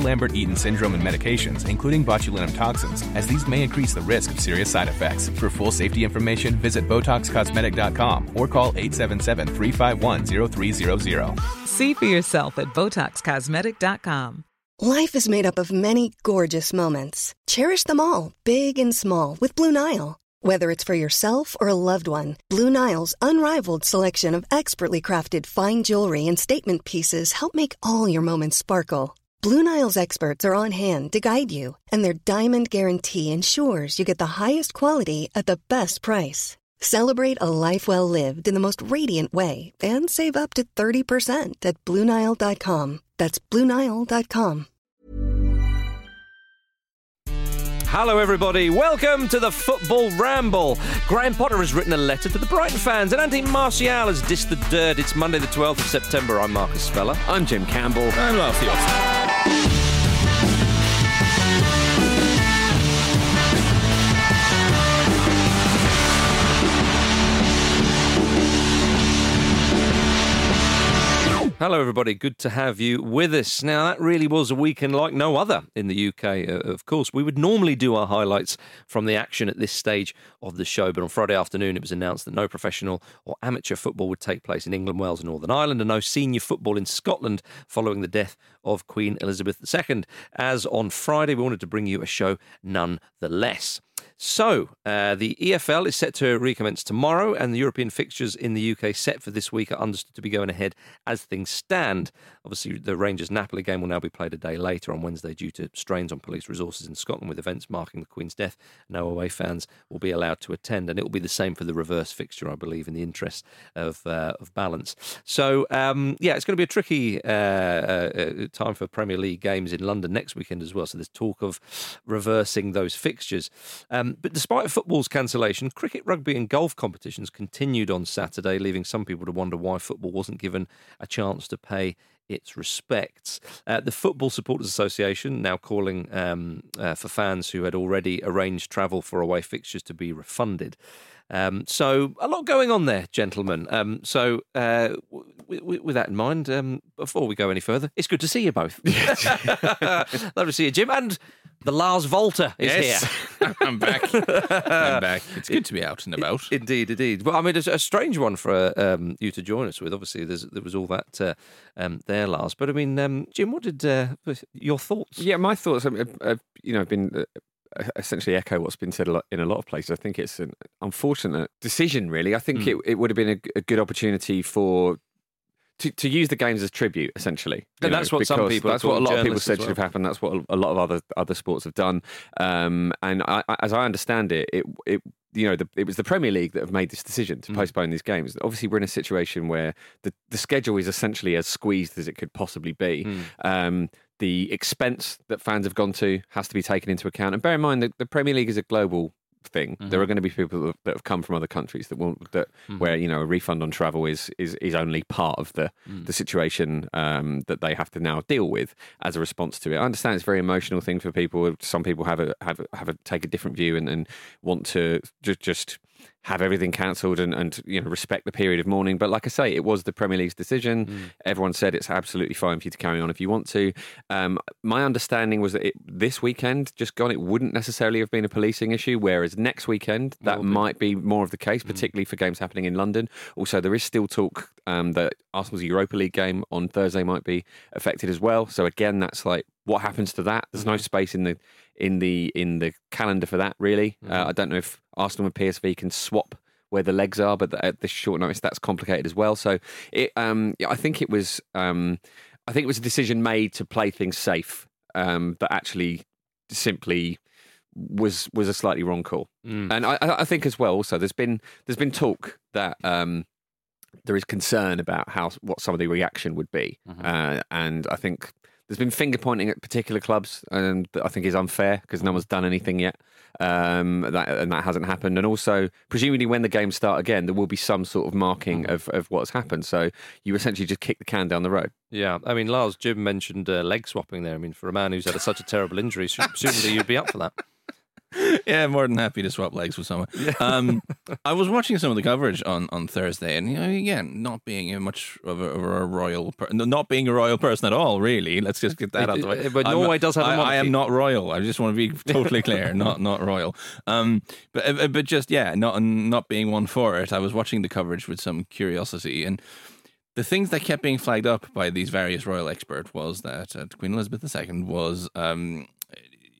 Lambert Eaton syndrome and medications, including botulinum toxins, as these may increase the risk of serious side effects. For full safety information, visit BotoxCosmetic.com or call 877 351 0300. See for yourself at BotoxCosmetic.com. Life is made up of many gorgeous moments. Cherish them all, big and small, with Blue Nile. Whether it's for yourself or a loved one, Blue Nile's unrivaled selection of expertly crafted fine jewelry and statement pieces help make all your moments sparkle. Blue Nile's experts are on hand to guide you, and their diamond guarantee ensures you get the highest quality at the best price. Celebrate a life well lived in the most radiant way and save up to 30% at BlueNile.com. That's BlueNile.com. Hello, everybody. Welcome to the Football Ramble. Graham Potter has written a letter to the Brighton fans, and Andy Martial has dissed the dirt. It's Monday, the 12th of September. I'm Marcus Speller. I'm Jim Campbell. I'm Alfie Austin. Hello, everybody. Good to have you with us. Now, that really was a weekend like no other in the UK, uh, of course. We would normally do our highlights from the action at this stage of the show, but on Friday afternoon, it was announced that no professional or amateur football would take place in England, Wales, and Northern Ireland, and no senior football in Scotland following the death of Queen Elizabeth II. As on Friday, we wanted to bring you a show nonetheless. So, uh, the EFL is set to recommence tomorrow, and the European fixtures in the UK set for this week are understood to be going ahead as things stand. Obviously, the Rangers Napoli game will now be played a day later on Wednesday due to strains on police resources in Scotland with events marking the Queen's death. No away fans will be allowed to attend, and it will be the same for the reverse fixture, I believe, in the interest of, uh, of balance. So, um, yeah, it's going to be a tricky uh, uh, time for Premier League games in London next weekend as well. So, there's talk of reversing those fixtures. Um, but despite football's cancellation, cricket, rugby, and golf competitions continued on Saturday, leaving some people to wonder why football wasn't given a chance to pay its respects. Uh, the Football Supporters Association now calling um, uh, for fans who had already arranged travel for away fixtures to be refunded. Um, so a lot going on there, gentlemen. Um, so uh, w- w- with that in mind, um, before we go any further, it's good to see you both. Love to see you, Jim, and the Lars Volta is Yes, here. I'm back. I'm back. It's good to be out and about. Indeed, indeed. Well, I mean, it's a strange one for uh, um, you to join us with. Obviously, there's, there was all that uh, um, there, Lars. But I mean, um, Jim, what did uh, your thoughts? Yeah, my thoughts have, have- have, you know, have been uh, essentially echo what's been said a lot, in a lot of places. I think it's an unfortunate decision, really. I think Mm. it, it would have been a, a good opportunity for. To, to use the games as tribute, essentially, And that's what some people That's what a lot of people said as should have happened. That's what a lot of other other sports have done. Um, and I, I, as I understand it, it it you know the, it was the Premier League that have made this decision Mm. to postpone these games. Obviously, we're in a situation where the the schedule is essentially as squeezed as it could possibly be. Mm. Um, the expense that fans have gone to has to be taken into account. And bear in mind that the Premier League is a global thing. There are mm-hmm. going to be people that, that have come from other countries that won't that mm-hmm. where you know a refund on travel is is is only part of the mm. the situation um, that they have to now deal with as a response to it. I understand it's a very emotional thing for people. Some people have a have a, have a take a different view and, and want to just just have everything cancelled and, and you know respect the period of mourning. But like I say, it was the Premier League's decision. Everyone said it's absolutely fine for you to carry on if you want to. Um, my understanding was that it, this weekend, just gone, it wouldn't necessarily have been a policing issue. Whereas next weekend, that might be more of the case, particularly for games happening in London. Also, there is still talk um, that Arsenal's Europa League game on Thursday might be affected as well. So again, that's like what happens to that. There's no space in the in the in the calendar for that really. Uh, I don't know if Arsenal and PSV can swap where the legs are, but at this short notice, that's complicated as well. So it, um, I think it was, um, I think it was a decision made to play things safe. um, that actually simply was was a slightly wrong call. Mm. And I, I think as well, also there's been there's been talk that um, there is concern about how what some of the reaction would be, uh, and I think there's been finger pointing at particular clubs, and I think is unfair because no one's done anything yet, um, that, and that hasn't happened. And also, presumably, when the games start again, there will be some sort of marking of, of what's happened. So you essentially just kick the can down the road. Yeah, I mean, Lars, Jim mentioned uh, leg swapping there. I mean, for a man who's had a, such a terrible injury, presumably you'd be up for that. yeah, more than happy to swap legs with someone. Um, I was watching some of the coverage on, on Thursday, and you know, again, not being a much of a, of a royal, per- not being a royal person at all, really. Let's just get that out of the way. But I'm- Norway does have a I, I am not royal. I just want to be totally clear, not not royal. Um, but uh, but just yeah, not not being one for it. I was watching the coverage with some curiosity and. The things that kept being flagged up by these various royal experts was that uh, Queen Elizabeth II was um,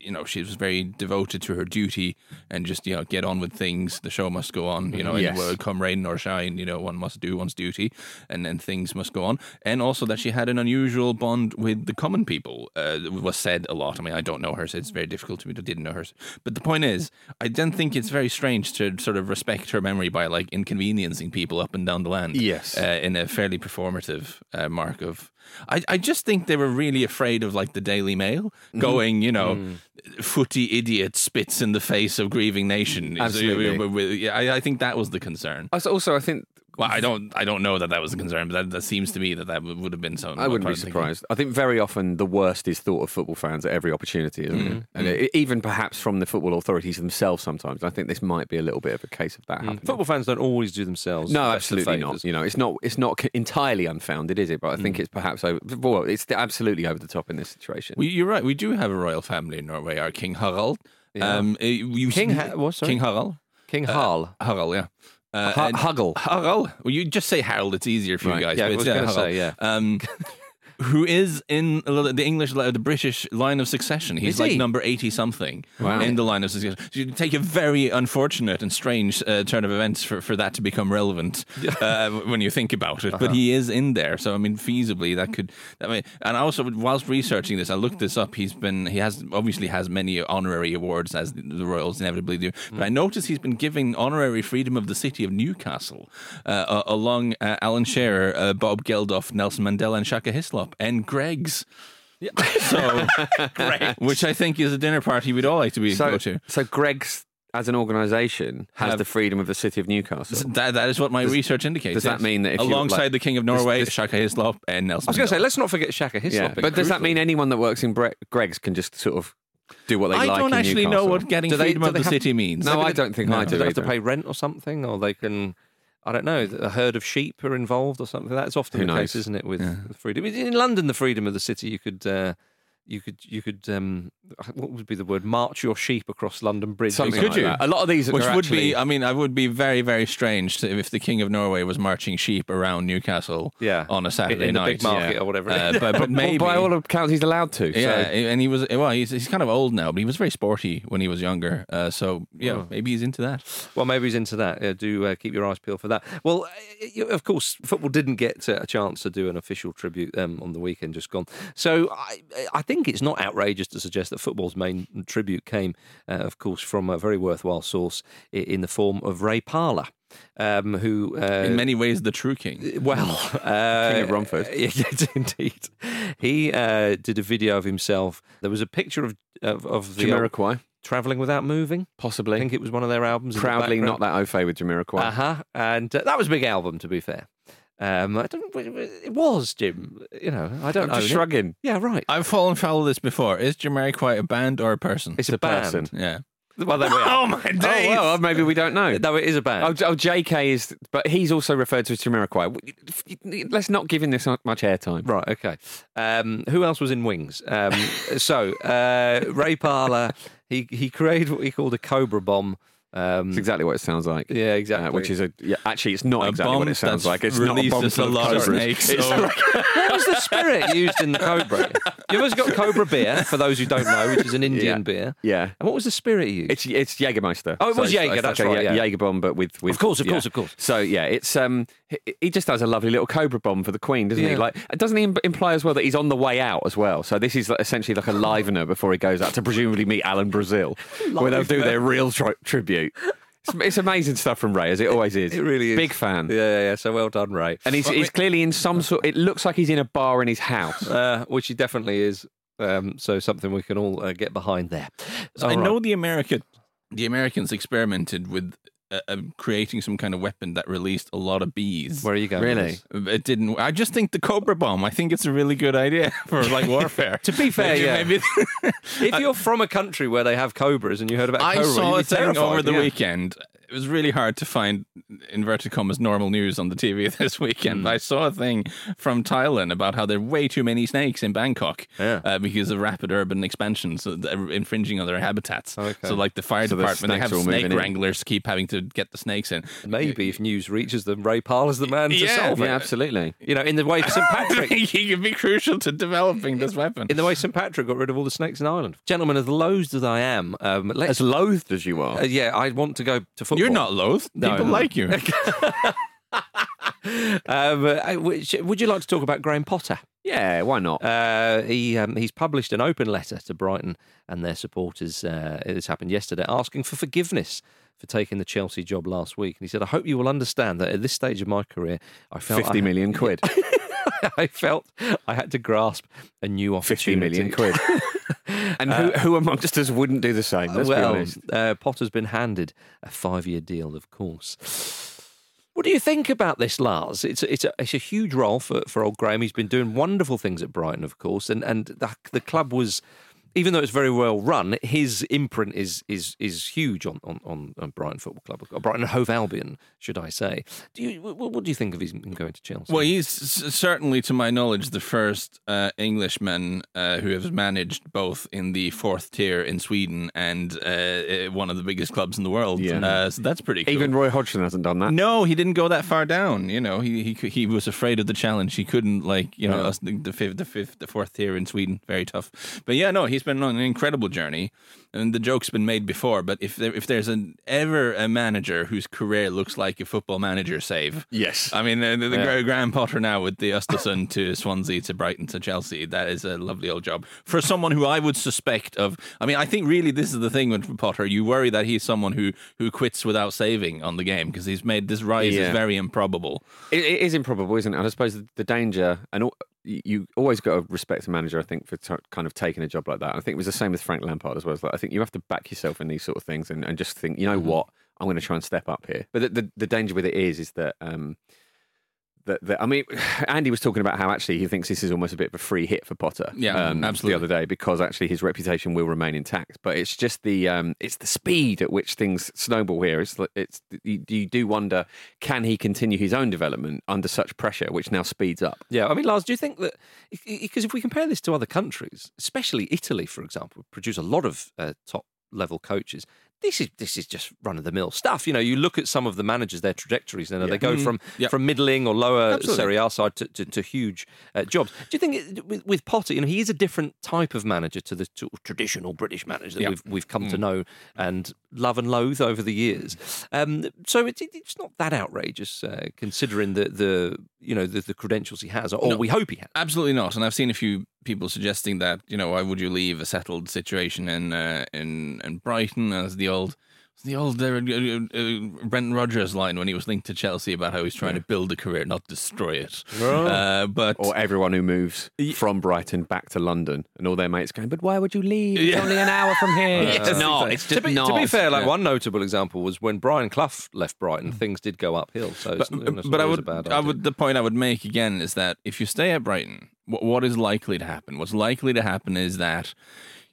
you know, she was very devoted to her duty and just, you know, get on with things. The show must go on, you know, Yes. anywhere, come rain or shine, you know, one must do one's duty and then things must go on. And also that she had an unusual bond with the common people, uh, was said a lot. I mean, I don't know her, so it's very difficult to me to didn't know her. But the point is, I don't think it's very strange to sort of respect her memory by like inconveniencing people up and down the land. Yes. Uh, in a fairly performative uh, mark of. I, I just think they were really afraid of like the Daily Mail Mm-hmm. going, you know, Mm. footy idiot spits in the face of grieving nation. Absolutely. Yeah, I, I think that was the concern. Also, I think Well, I don't, I don't know that that was a concern, but that, that seems to me that that would would have been something. I wouldn't be part thinking. surprised. I think very often the worst is thought of football fans at every opportunity, isn't it? And it, even perhaps from the football authorities themselves sometimes. I think this might be a little bit of a case of that happening. Football fans don't always do themselves. No, the best of absolutely favours. not. You know, it's not it's not entirely unfounded, is it? But I think it's perhaps over. Well, it's absolutely over the top in this situation. We, you're right. We do have a royal family in Norway. Our King Harald. Um, uh, you, King Ha- what, sorry? King Harald. King Harl. Harald, yeah. Uh, Hu- and- Huggle. Well, you just say Harold. It's easier for Right. you guys. Yeah, I was it's, gonna say, yeah. Um, who is in the English, the British line of succession? He's Is like he? number eighty something Wow. in the line of succession. So you take a very unfortunate and strange uh, turn of events for, for that to become relevant uh, when you think about it. Uh-huh. But he is in there, so I mean, feasibly that could. I mean, and I also whilst researching this, I looked this up. He's been he has obviously has many honorary awards as the, the royals inevitably do. But Mm. I noticed he's been giving honorary freedom of the city of Newcastle uh, along uh, Alan Shearer, uh, Bob Geldof, Nelson Mandela, and Shaka Hislop, and Greggs. Yeah. So, which I think is a dinner party we'd all like to be So, go to. so Greggs as an organisation has Have- the freedom of the city of Newcastle. That, that is what my research indicates. does that mean that if you- alongside like, the King of Norway, Shaka Hislop, and Nelson? I was going to say, let's not forget Shaka Hislop. yeah, but does that mean anyone that works in Bre- Greggs can just sort of do what they I like? don't in actually know what getting Do they- freedom do of the have- city means. No, I don't think No. I Do do. they have to pay rent or something, or they can? I don't know. A herd of sheep are involved or something. That's often Who the knows? case, isn't it? With the freedom in London, the freedom of the city, you could. Uh, you could, you could, um, what would be the word? March your sheep across London Bridge. Something Could like you? that. A lot of these, Which would actually, be, I mean, I would be very, very strange to, if the King of Norway was marching sheep around Newcastle Yeah. on a Saturday in, in night. big market yeah. or whatever. Uh, but, but maybe. by all accounts, he's allowed to. so- yeah, and he was well. He's, he's kind of old now, but he was very sporty when he was younger. Uh, so yeah, Oh. maybe he's into that. Well, maybe he's into that. Uh, do uh, keep your eyes peeled for that. Well, uh, of course, football didn't get uh, a chance to do an official tribute um, on the weekend just gone. So I, I think it's not outrageous to suggest that football's main tribute came, uh, of course, from a very worthwhile source in the form of Ray Parlour. Um, who uh, In many ways, the true king. well, uh, King of Romford. Yes, indeed. He uh, did a video of himself. There was a picture of of, of the Jamiroquai, traveling without moving. Possibly. I think it was one of their albums. in the Proudly not that au fait with Jamiroquai. Uh huh. And uh, that was a big album, to be fair. Um, I don't. It was Jim. You know, I don't I'm know. just shrugging. Yeah, right. I've fallen foul of this before. Is Jamiroquai a band or a person? It's a band. person. yeah. Well, there we are. Oh my days! Oh, well, maybe we don't know. No, it is a band. Oh, oh, JK is, but he's also referred to as Jamiroquai. Let's not give him this much airtime. Right, okay. Um, who else was in Wings? Um, so, uh, Ray Parlour, he, he created what he called a Cobra bomb. Um, It's exactly what it sounds like. yeah, exactly. Uh, which is a yeah, actually it's not A exactly what it sounds like. It's not a released bomb us a full of lot of snakes It's over- like- what was the spirit used in the Cobra? You've always got Cobra beer, for those who don't know, which is an Indian Yeah. beer. yeah. And what was the spirit used? It's it's Jägermeister. Oh, it was it's- Jaeger, it's that's a right, Ja- yeah. Jaeger bomb, but with, with Of course, of yeah. course, of course. So yeah, it's um, he, he just does a lovely little cobra bomb for the Queen, doesn't Yeah. he? Like, doesn't he im- imply as well that he's on the way out as well? So this is like, essentially like a livener before he goes out to presumably meet Alan Brazil, where they'll do their real tri- tribute. It's, it's amazing stuff from Ray, as it always is. It really is. Big fan. yeah, yeah, yeah. So well done, Ray. And he's, he's clearly in some sort. It looks like he's in a bar in his house. Uh, which he definitely is. Um, so something we can all uh, get behind there. So I All right. know the America, the Americans experimented with uh, uh, creating some kind of weapon that released a lot of bees. Where are you going? Really? It didn't. I just think the Cobra bomb. I think it's a really good idea for like warfare. To be fair, Maybe- yeah. maybe- If you're from a country where they have cobras and you heard about I cobra, saw you'd a thing over the yeah. weekend. It was really hard to find inverted commas normal news on the TV this weekend. Hmm. I saw a thing from Thailand about how there are way too many snakes in Bangkok Yeah. uh, because of rapid urban expansion, so they're infringing on their habitats. Okay. So, like the fire So the department, they have are snake moving in. wranglers keep having to get the snakes in. Maybe if news reaches them, Ray Parlour's the man to Yeah. solve yeah, it. absolutely. You know, in the way St Patrick, think he could be crucial to developing this weapon. in the way St Patrick got rid of all the snakes in Ireland. Gentlemen, as loathed as I am, um, let's, As loathed as you are. uh, yeah, I want to go to football. You're not loath. No, People no. like you. Um, uh, which, would you like to talk about Graham Potter? yeah, why not? Uh, he um, he's published an open letter to Brighton and their supporters. Uh, this happened yesterday, asking for forgiveness for taking the Chelsea job last week. And he said, "I hope you will understand that at this stage of my career, I felt Fifty I, million quid. I felt I had to grasp a new opportunity. million quid. and who, who amongst us wouldn't do the same? Let's be well, honest. uh, Potter's been handed a five-year deal, of course. What do you think about this, Lars? It's a, it's a, it's a huge role for, for old Graham. He's been doing wonderful things at Brighton, of course, and and the, the club was, even though it's very well run, his imprint is is is huge on on, on, on Brighton Football Club, or Brighton and Hove Albion, should I say? Do you what, what do you think of him going to Chelsea? Well, he's certainly, to my knowledge, the first uh, Englishman uh, who has managed both in the fourth tier in Sweden and uh, uh, one of the biggest clubs in the world. Yeah. Uh, so that's pretty cool. Even Roy Hodgson hasn't done that. no, he didn't go that far down. You know, he he he was afraid of the challenge. He couldn't like you know Yeah. the, the fifth, the fifth, the fourth tier in Sweden, very tough. But yeah, no, he's been on an incredible journey, and the joke's been made before. But if there, if there's an ever a manager whose career looks like a football manager save, Yes. I mean, the, the, the Yeah. Graham Potter now with the Östersund to Swansea to Brighton to Chelsea, that is a lovely old job for someone who I would suspect of. I mean, I think really this is the thing with Potter. You worry that he's someone who who quits without saving on the game because he's made this rise Yeah. is very improbable. It, it is improbable, isn't it? And I suppose the, danger, and al- you always got to respect a manager, I think, for t- kind of taking a job like that. I think it was the same with Frank Lampard as well. It's like, I think you have to back yourself in these sort of things and, and just think, you know what, I'm going to try and step up here. But the, the, the danger with it is, is that. Um, that, that, I mean, Andy was talking about how actually he thinks this is almost a bit of a free hit for Potter. Yeah, um, absolutely. The other day because actually his reputation will remain intact. But it's just the um, it's the speed at which things snowball here. It's it's you, you do wonder can he continue his own development under such pressure, which now speeds up. Yeah, I mean, Lars, do you think that because if we compare this to other countries, especially Italy, for example, produce a lot of uh, top level coaches. This is this is just run of the mill stuff. You know, you look at some of the managers, their trajectories, and they go from Yep. from middling or lower Absolutely. Serie A side to, to, to huge uh, jobs. Do you think it, with, with Potter, you know, he is a different type of manager to the to traditional British manager that Yeah. we've we've come to know and love and loathe over the years. Um, so it, it's not that outrageous uh, considering the the you know the, the credentials he has, or No. we hope he has. Absolutely not. And I've seen a few people suggesting that you know why would you leave a settled situation in uh, in in Brighton as the old. The old uh, uh, uh, Brendan Rodgers line when he was linked to Chelsea about how he's trying to build a career, not destroy it. Uh, but Or everyone who moves from Brighton back to London and all their mates going, but why would you leave? It's only an hour from here. Yes, it's not. It's to be, not. to be fair, like Yeah. one notable example was when Brian Clough left Brighton, things did go uphill. So, it's, but, but I would, a bad I idea. would. The point I would make again is that if you stay at Brighton, what, is likely to happen? What's likely to happen is that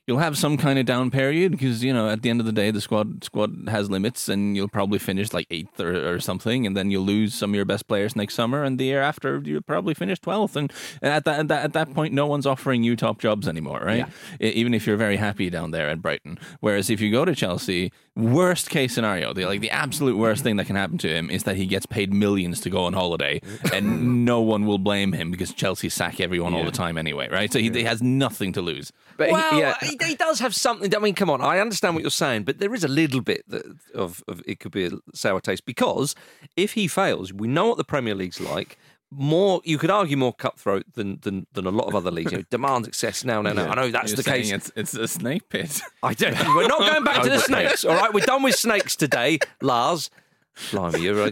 you'll have some kind of down period because you know at the end of the day the squad squad has limits and you'll probably finish like eighth or, or something and then you'll lose some of your best players next summer and the year after you'll probably finish 12th and at that, at that at that point no one's offering you top jobs anymore right? E- even if you're very happy down there at Brighton. Whereas if you go to Chelsea worst case scenario the like the absolute worst thing that can happen to him is that he gets paid millions to go on holiday mm. and no one will blame him because Chelsea sack everyone all the time anyway right? So he, he has nothing to lose. But he- yeah. He, he does have something. I mean, come on. I understand what you're saying, but there is a little bit that, of, of it could be a sour taste because if he fails, we know what the Premier League's like. More, you could argue, more cutthroat than than, than a lot of other leagues. You know, demands excess. Now, now, now. I know that's the case. It's, it's a snake pit. I don't. We're not going back to the snakes. All right, we're done with snakes today, Lars. Blimey, you're uh,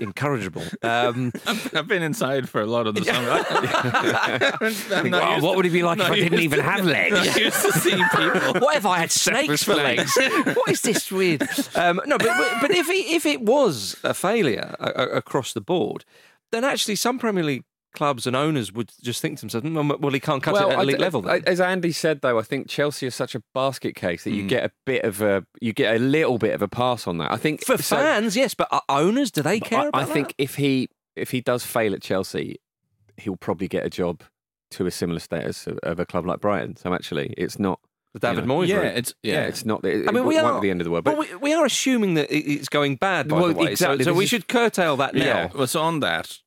incorrigible. Um, I've been inside for a lot of the summer. I'm not Wow, used what to- would it be like if not I didn't used even to- have legs? Not used to seeing people. what if I had snakes for legs? what is this weird? Um, no, but, but but if he, if it was a failure a, a- across the board, then actually some Premier League clubs and owners would just think to themselves, "Mm, "Well, he can't cut it at I- elite level." Then. As Andy said, though, I think Chelsea is such a basket case that you get a bit of a, you get a little bit of a pass on that. I think for so- fans, yes, but uh, owners, do they care? I, about I think that? if he if he does fail at Chelsea, he'll probably get a job to a similar status of, of a club like Brighton. So actually, it's not. the David you know, Moyes. Yeah, route. it's Yeah, yeah. it's not. It, I mean, we are be the end of the world. But But we, we are assuming that it's going bad, by Well, the way. exactly, So, so we is- should curtail that now. Yeah. Well, so on that,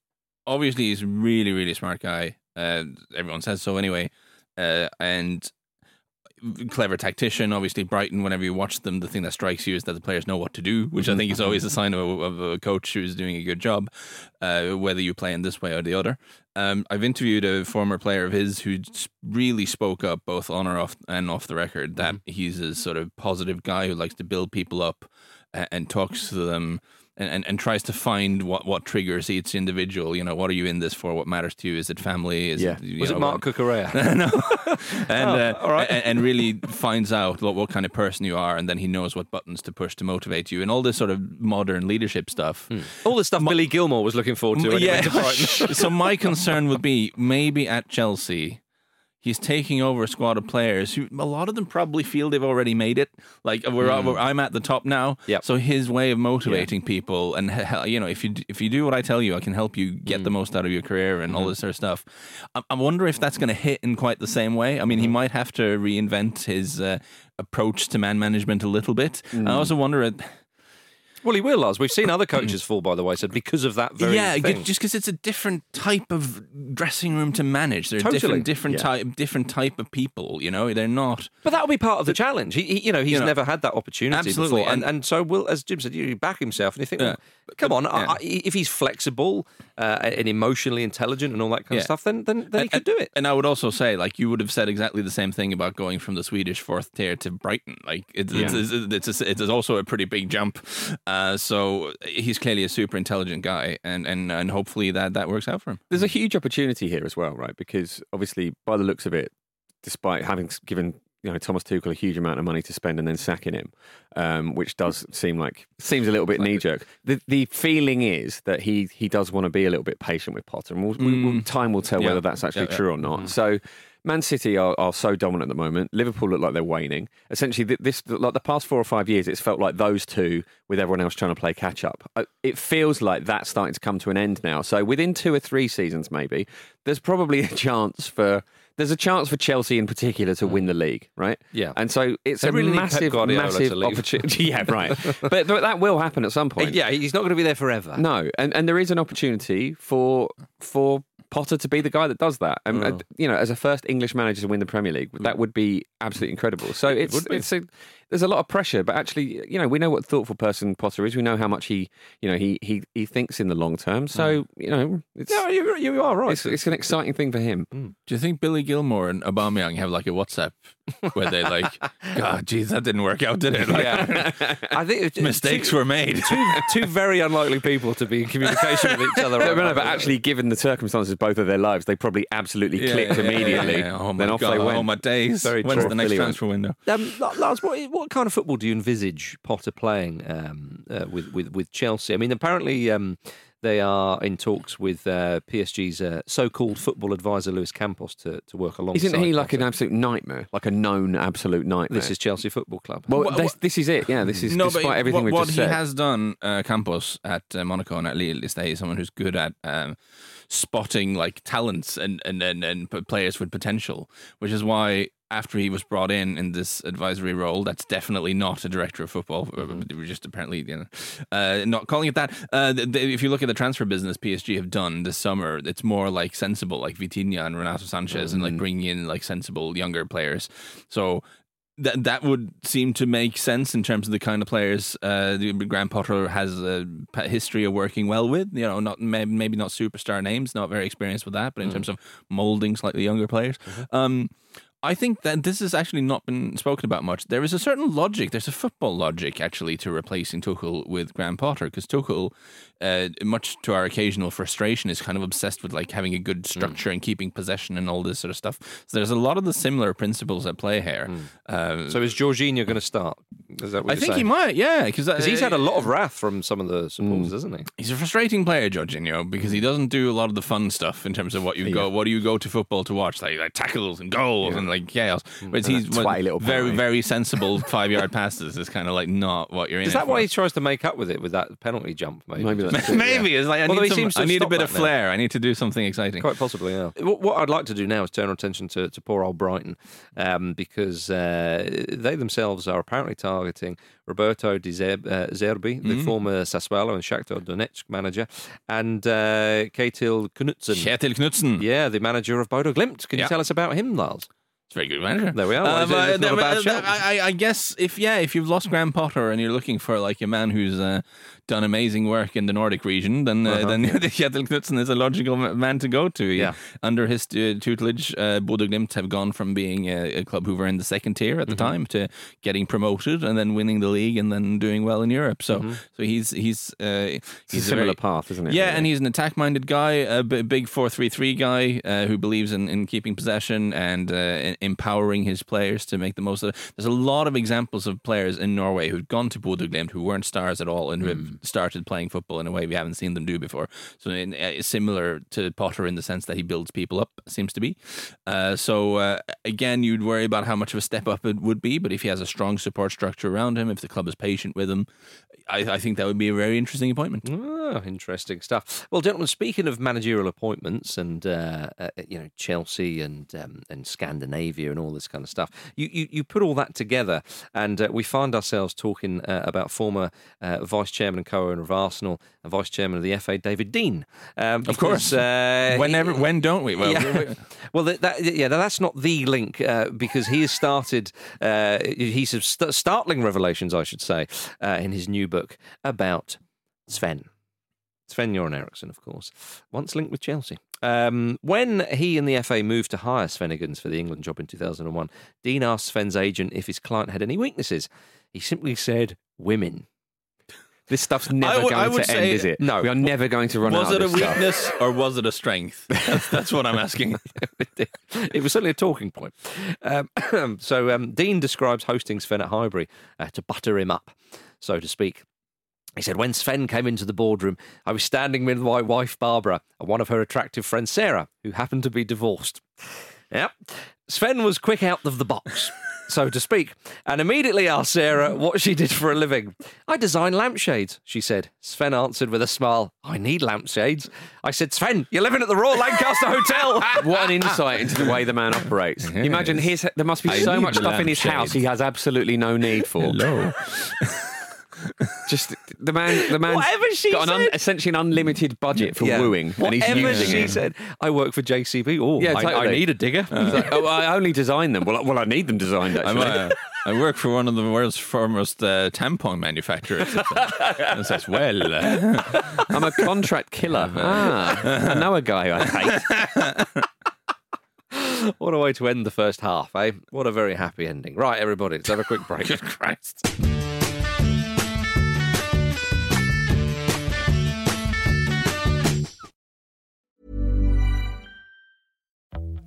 obviously he's a really, really smart guy. Uh, everyone says so anyway. Uh, and clever tactician. Obviously, Brighton. Whenever you watch them, the thing that strikes you is that the players know what to do, which I think is always a sign of a, of a coach who's doing a good job, uh, whether you play in this way or the other. Um, I've interviewed a former player of his who really spoke up, both on or off and off the record, that he's a sort of positive guy who likes to build people up and, and talks to them and, and, and tries to find what, what triggers each individual. You know, what are you in this for? What matters to you? Is it family? Is Yeah. it, you Was know, it Marc Cucurella? no, and uh, all right. and, and really finds out what, what kind of person you are, and then he knows what buttons to push to motivate you, and all this sort of modern leadership stuff. All the stuff Billy Gilmour was looking forward to. when he to so my concern would be maybe at Chelsea. He's taking over a squad of players who a lot of them probably feel they've already made it. Like we're, mm. we're- I'm at the top now. Yep. So his way of motivating people, and you know, if you if you do what I tell you, I can help you get the mm. most out of your career and all mm-hmm. this sort of stuff. I, I wonder if that's going to hit in quite the same way. I mean, he mm-hmm. might have to reinvent his uh, approach to man management a little bit. I mm. also wonder. At, Well, he will, Lars. We've seen other mm. coaches fall, by the way, so because of that very yeah, thing. just because it's a different type of dressing room to manage. They're Totally. different, different type, different type of people. You know, they're not. But that'll be part of the challenge. He, he- you know, he's You know, never had that opportunity absolutely, before, and, and- and so will, as Jim said, you back himself, and you think, Yeah. well, come on, yeah. I, if he's flexible uh, and emotionally intelligent and all that kind Yeah. of stuff, then then, then he And- could do it. And I would also say, like, you would have said exactly the same thing about going from the Swedish fourth tier to Brighton. Like, it's it's, it's, it's, it's also a pretty big jump. Uh, so he's clearly a super intelligent guy, and, and, and hopefully that, that works out for him. There's a huge opportunity here as well, right? Because obviously, by the looks of it, despite having given you know Thomas Tuchel a huge amount of money to spend and then sacking him, um, which does seem like seems a little bit knee jerk. The the feeling is that he he does want to be a little bit patient with Potter, and we'll, we will time will tell Yeah. whether that's actually Yeah, yeah. true or not. So. Man City are, are so dominant at the moment. Liverpool look like they're waning. Essentially, this like the past four or five years, it's felt like those two with everyone else trying to play catch up. Uh, It feels like that's starting to come to an end now. So within two or three seasons, maybe there's probably a chance for there's a chance for Chelsea in particular to win the league, right? Yeah. and so it's They a really massive, massive opportunity. yeah, right. but, but that will happen at some point. Yeah, he's not going to be there forever. No, and, and there is an opportunity for for Potter to be the guy that does that. And uh, you know, as a first English manager to win the Premier League, that would be absolutely incredible. So it's would it's a, there's a lot of pressure, but actually, you know, we know what a thoughtful person Potter is. We know how much he, you know, he he, he thinks in the long term. So you know, it's No, you, you are right. it's, it's an exciting thing for him. Do you think Billy Gilmour and Aubameyang have like a WhatsApp where they like, God, geez, that didn't work out, did it? Like, yeah. I think it- mistakes two, were made. two, two very unlikely people to be in communication with each other. No, right no, but actually, given the circumstances both of their lives, they probably absolutely Yeah, clicked yeah, yeah, immediately. yeah, yeah. Oh my then off God, they went. Oh my days. Very When's true. the next Billy went. transfer window? Um, Lars, what, what kind of football do you envisage Potter playing um, uh, with, with with Chelsea? I mean, apparently um, they are in talks with uh, PSG's uh, so-called football advisor Luis Campos to, to work alongside. Isn't he like an absolute nightmare? Like a known absolute nightmare? This is Chelsea Football Club. Well, What- this, this is it. Yeah, this is no, despite but everything what, we've what just he said. has done, uh, Campos at uh, Monaco and at Lille, is that he's someone who's good at um, spotting like talents and and, and and players with potential, which is why. After he was brought in in this advisory role, that's definitely not a director of football. Uh, Mm-hmm. Were just apparently, you know, uh, not calling it that. Uh, if you look at the transfer business PSG have done this summer, it's more like sensible, like Vitinha and Renato Sanches, and Mm-hmm. like bringing in like sensible younger players. So that that would seem to make sense in terms of the kind of players uh, Graham Potter has a history of working well with. You know, not maybe, maybe not superstar names, not very experienced with that, but in terms of molding slightly younger players. Um, I think that this has actually not been spoken about much. There is a certain logic. There's a football logic actually to replacing Tuchel with Graham Potter because Tuchel, uh, much to our occasional frustration, is kind of obsessed with like having a good hmm. structure and keeping possession and all this sort of stuff. So there's a lot of the similar principles at play here. Hmm. Uh, So is Jorginho going to start? Is that what I think he might, yeah, because Because uh, he's had a lot of wrath from some of the hmm. supporters, hasn't he? He's a frustrating player, Jorginho, because he doesn't do a lot of the fun stuff in terms of what you go, what do you go to football to watch, like, like tackles and goals and like chaos. But he's a very, penalty. very sensible five yard passes. Is kind of like not what you're in. Is that why he tries to make up with it with that penalty jump? Maybe, Maybe that's it, Maybe it's like I Although need, some, I need a bit of that now. flair. I need to do something exciting. Quite possibly, yeah. What, what I'd like to do now is turn our attention to, to poor old Brighton um, because uh, they themselves are apparently targeting Roberto De Zerbi, uh, Zerbi the former Sassuolo and Shakhtar Donetsk manager, and uh, Kjetil Knutsen. Kjetil Knutsen. Yeah, the manager of Bodø Glimt. Can Yeah. you tell us about him, Lars? It's very good manager. There we are. Um, uh, not a bad uh, shout. I, I- guess if yeah, if you've lost Graham Potter and you're looking for like a man who's uh, done amazing work in the Nordic region, then uh, then Kjetil Knutsen is a logical man to go to. Yeah. Under his uh, tutelage, uh, Glimt have gone from being a, a club who were in the second tier at the Mm-hmm. time to getting promoted and then winning the league and then doing well in Europe. So Mm-hmm. so he's he's uh, It's he's a similar very, path, isn't it? yeah, really? and he's an attack-minded guy, a b- big four-three-three guy uh, who believes in, in keeping possession and uh, empowering his players to make the most of it. There's a lot of examples of players in Norway who've gone to Bodø Glimt who weren't stars at all and who have started playing football in a way we haven't seen them do before. So in, uh, similar to Potter in the sense that he builds people up, seems to be. Uh, so uh, again, you'd worry about how much of a step up it would be, but if he has a strong support structure around him, if the club is patient with him, I, I think that would be a very interesting appointment. Oh, interesting stuff. Well, gentlemen, speaking of managerial appointments and uh, uh, you know Chelsea and um, and Scandinavia and all this kind of stuff, you you, you put all that together, and uh, we find ourselves talking uh, about former uh, vice chairman and co-owner of Arsenal and vice chairman of the FA, David Dein. Um, Of course. uh, Whenever, he- when don't we? Well, yeah. well, that, that, yeah, that's not the link uh, because he has started. Uh, he's st- startling revelations, I should say, uh, in his new book about Sven. Sven Göran Eriksson, of course, once linked with Chelsea. Um, when he and the FA moved to hire Svenigans for the England job in 2001, Dein asked Sven's agent if his client had any weaknesses. He simply said, "Women." This stuff's never would- going to end, is it? No. we are never going to run was out it a stuff. weakness or was it a strength? That's, that's what I'm asking. it was certainly a talking point. Um, so um, Dein describes hosting Sven at Highbury uh, to butter him up, so to speak. He said, when Sven came into the boardroom, I was standing with my wife Barbara and one of her attractive friends Sarah, who happened to be divorced. Yep. Sven was quick out of the box, so to speak, and immediately asked Sarah what she did for a living. I design lampshades, she said. Sven answered with a smile, I need lampshades. I said, Sven, you're living at the Royal Lancaster Hotel. What an insight into the way the man operates. Imagine his there must be I so much stuff in his house he has absolutely no need for. Hello. Just the man, the man. Whatever she got an un, said. essentially an unlimited budget for Yeah. wooing, and he's Whatever using she it. said, I work for JCB. Oh, Yeah, I, I need a digger. He's like, oh, I only design them. Well, I- well, I need them designed I'm actually. a, I work for one of the world's foremost uh, tampon manufacturers. and says, well, uh, I'm a contract killer. ah, I know a guy I hate. what a way to end the first half, eh? What a very happy ending. Right, everybody, let's have a quick break. good Christ.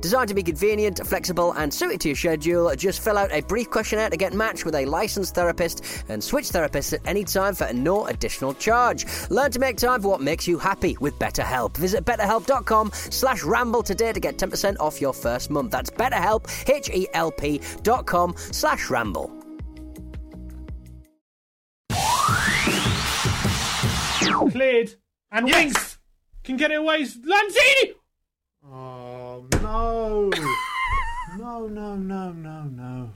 designed to be convenient, flexible, and suited to your schedule. Just fill out a brief questionnaire to get matched with a licensed therapist and switch therapists at any time for no additional charge. Learn to make time for what makes you happy with BetterHelp. Visit betterhelp.com slash ramble today to get 10% off your first month. That's betterhelp, H-E-L-P dot com slash ramble. Cleared. And Winks can get it away. Lanzini! Oh, no. no, no, no, no, no.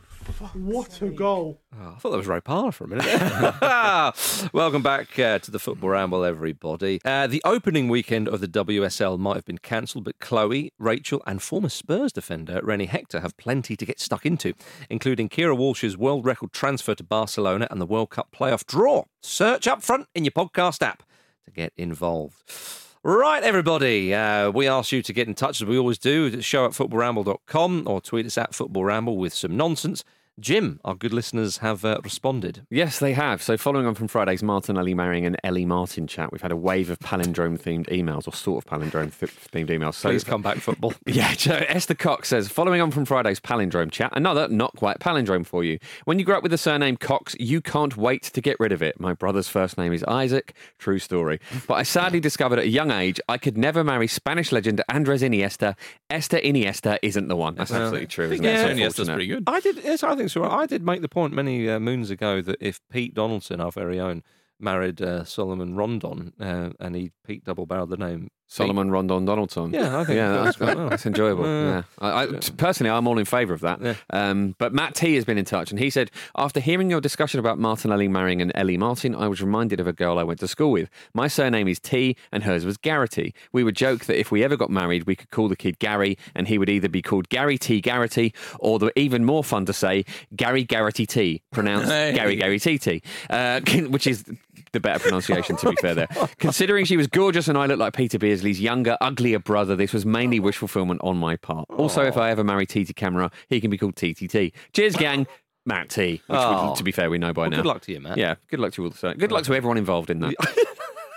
What a goal. Oh, I thought that was Ray Parlour for a minute. Welcome back uh, to the Football Ramble, everybody. Uh, the opening weekend of the WSL might have been cancelled, but Chloe, Rachel, and former Spurs defender Renée Hector have plenty to get stuck into, including Keira Walsh's world record transfer to Barcelona and the World Cup playoff draw. Search up front in your podcast app to get involved. Right, everybody. Uh, we ask you to get in touch as we always do. Show at footballramble.com or tweet us at footballramble with some nonsense. Jim, our good listeners have uh, responded. Yes, they have. So, following on from Friday's Martin Martinelli marrying an Ellie Martin chat, we've had a wave of palindrome themed emails, or sort of palindrome themed emails. So, Please come back, football. yeah, Esther Cox says, following on from Friday's palindrome chat, another not quite palindrome for you. When you grow up with the surname Cox, you can't wait to get rid of it. My brother's first name is Isaac. True story. But I sadly discovered at a young age I could never marry Spanish legend Andres Iniesta. Esther Iniesta isn't the one. That's absolutely true, isn't yeah, it? Iniesta's pretty good. I did. Yes, I think so. I did make the point many uh, moons ago that if Pete Donaldson, our very own, married uh, Solomon Rondon, uh, and he Pete double barreled the name Solomon Rondon Donaldson. Yeah, I think yeah, that's quite well. that's enjoyable. Yeah. Yeah, I, I, personally, I'm all in favour of that. Yeah. Um, but Matt T has been in touch, and he said after hearing your discussion about Martinelli marrying an Ellie Martin, I was reminded of a girl I went to school with. My surname is T, and hers was Garrity. We would joke that if we ever got married, we could call the kid Gary, and he would either be called Gary T Garrity, or the even more fun to say Gary Garrity T, pronounced Hey. Gary Gary T T, uh, which is the better pronunciation, to be fair there. Considering she was gorgeous and I looked like Peter Beardsley's younger, uglier brother, this was mainly wish fulfillment on my part. Also, if I ever marry TT Camera, he can be called TTT. Cheers, gang. Matt T, which, Oh. we- to be fair, we know by now. good luck to you, Matt. Yeah, good luck to all. the Good luck to everyone involved in that.